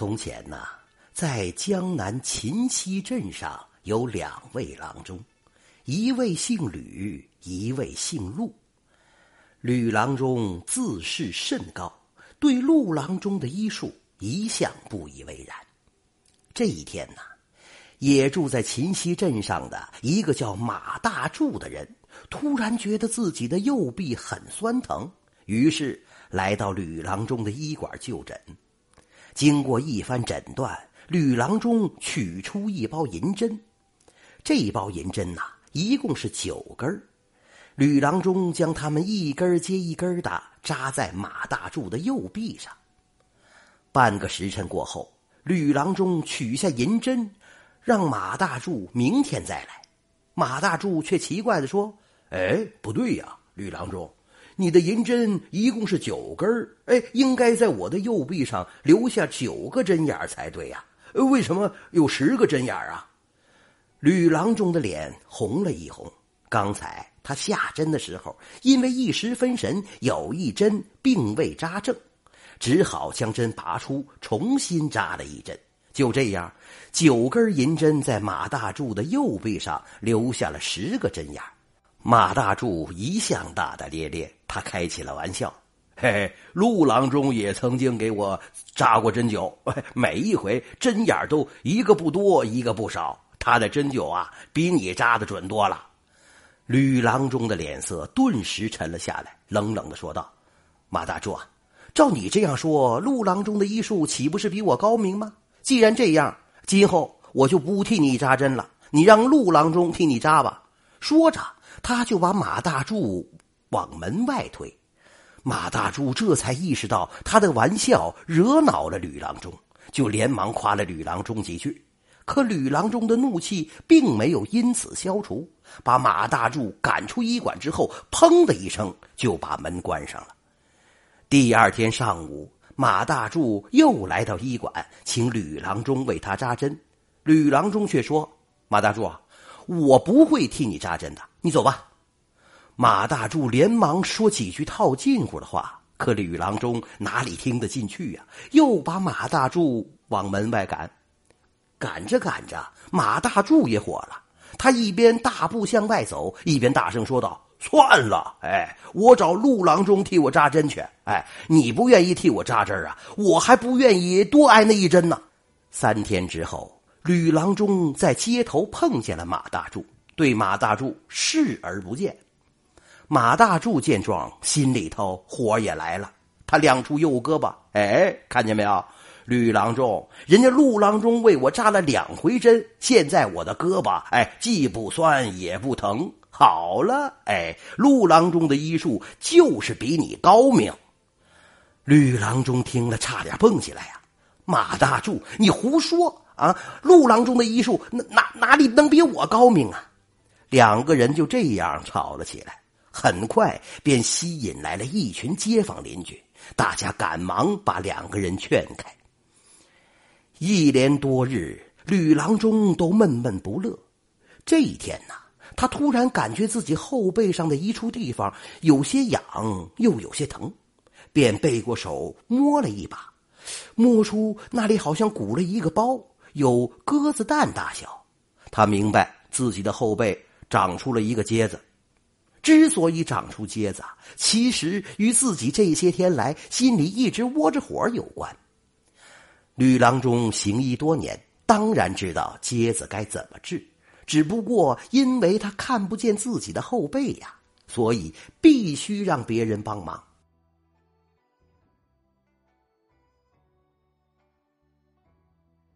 从前呐，在江南秦溪镇上有两位郎中，一位姓吕，一位姓陆。吕郎中自视甚高，对陆郎中的医术一向不以为然。这一天呐，也住在秦溪镇上的一个叫马大柱的人，突然觉得自己的右臂很酸疼，于是来到吕郎中的医馆就诊。经过一番诊断，吕郎中取出一包银针。这包银针呐，一共是九根吕郎中将它们一根接一根的扎在马大柱的右臂上。半个时辰过后，吕郎中取下银针，让马大柱明天再来。马大柱却奇怪的说：“哎，不对呀，吕郎中。”你的银针一共是九根儿哎，应该在我的右臂上留下九个针眼才对呀，为什么有十个针眼啊？吕郎中的脸红了一红，刚才他下针的时候，因为一时分神，有一针并未扎正，只好将针拔出，重新扎了一针。就这样，九根银针在马大柱的右臂上留下了十个针眼马大柱一向大大咧咧，他开起了玩笑：“嘿嘿，陆郎中也曾经给我扎过针灸，每一回针眼都一个不多，一个不少。他的针灸啊，比你扎的准多了。”吕郎中的脸色顿时沉了下来，冷冷的说道：“马大柱啊，照你这样说，陆郎中的医术岂不是比我高明吗？既然这样，今后我就不替你扎针了，你让陆郎中替你扎吧。”说着。他就把马大柱往门外推，马大柱这才意识到他的玩笑惹恼了吕郎中，就连忙夸了吕郎中几句。可吕郎中的怒气并没有因此消除，把马大柱赶出医馆之后，砰的一声就把门关上了。第二天上午，马大柱又来到医馆，请吕郎中为他扎针。吕郎中却说：“马大柱，我不会替你扎针的。”你走吧，马大柱连忙说几句套近乎的话，可吕郎中哪里听得进去呀？又把马大柱往门外赶，赶着赶着，马大柱也火了。他一边大步向外走，一边大声说道：“算了，哎，我找陆郎中替我扎针去。哎，你不愿意替我扎针啊？我还不愿意多挨那一针呢。”三天之后，吕郎中在街头碰见了马大柱。对马大柱视而不见，马大柱见状，心里头火也来了。他亮出右胳膊，哎，看见没有，吕郎中，人家陆郎中为我扎了两回针，现在我的胳膊，哎，既不酸也不疼。好了，哎，陆郎中的医术就是比你高明。吕郎中听了，差点蹦起来呀！马大柱，你胡说啊！陆郎中的医术哪哪里能比我高明啊？两个人就这样吵了起来，很快便吸引来了一群街坊邻居，大家赶忙把两个人劝开。一连多日，吕郎中都闷闷不乐。这一天呢，他突然感觉自己后背上的一处地方有些痒，又有些疼，便背过手摸了一把，摸出那里好像鼓了一个包，有鸽子蛋大小。他明白自己的后背。长出了一个疖子，之所以长出疖子，其实与自己这些天来心里一直窝着火有关。吕郎中行医多年，当然知道疖子该怎么治，只不过因为他看不见自己的后背呀，所以必须让别人帮忙。